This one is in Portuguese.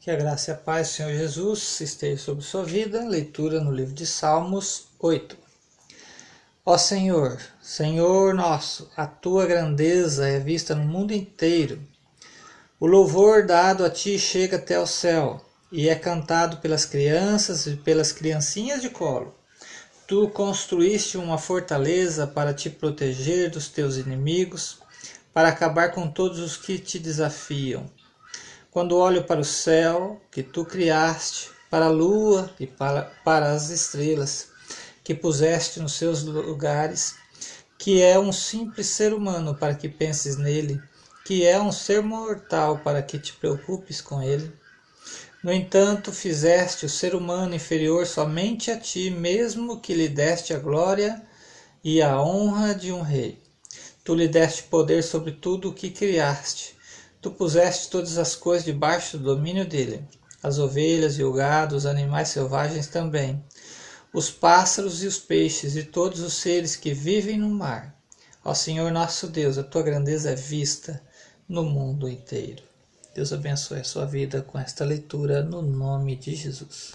Que a graça e a paz do Senhor Jesus esteja sobre sua vida. Leitura no livro de Salmos 8. Ó Senhor, Senhor nosso, a tua grandeza é vista no mundo inteiro. O louvor dado a ti chega até o céu e é cantado pelas crianças e pelas criancinhas de colo. Tu construíste uma fortaleza para te proteger dos teus inimigos, para acabar com todos os que te desafiam. Quando olho para o céu que tu criaste, para a lua e para, para as estrelas que puseste nos seus lugares, que é um simples ser humano para que penses nele, que é um ser mortal para que te preocupes com ele. No entanto, fizeste o ser humano inferior somente a ti, mesmo que lhe deste a glória e a honra de um rei. Tu lhe deste poder sobre tudo o que criaste. Tu puseste todas as coisas debaixo do domínio dele, as ovelhas e o gado, os animais selvagens também, os pássaros e os peixes e todos os seres que vivem no mar. Ó Senhor nosso Deus, a tua grandeza é vista no mundo inteiro. Deus abençoe a sua vida com esta leitura no nome de Jesus.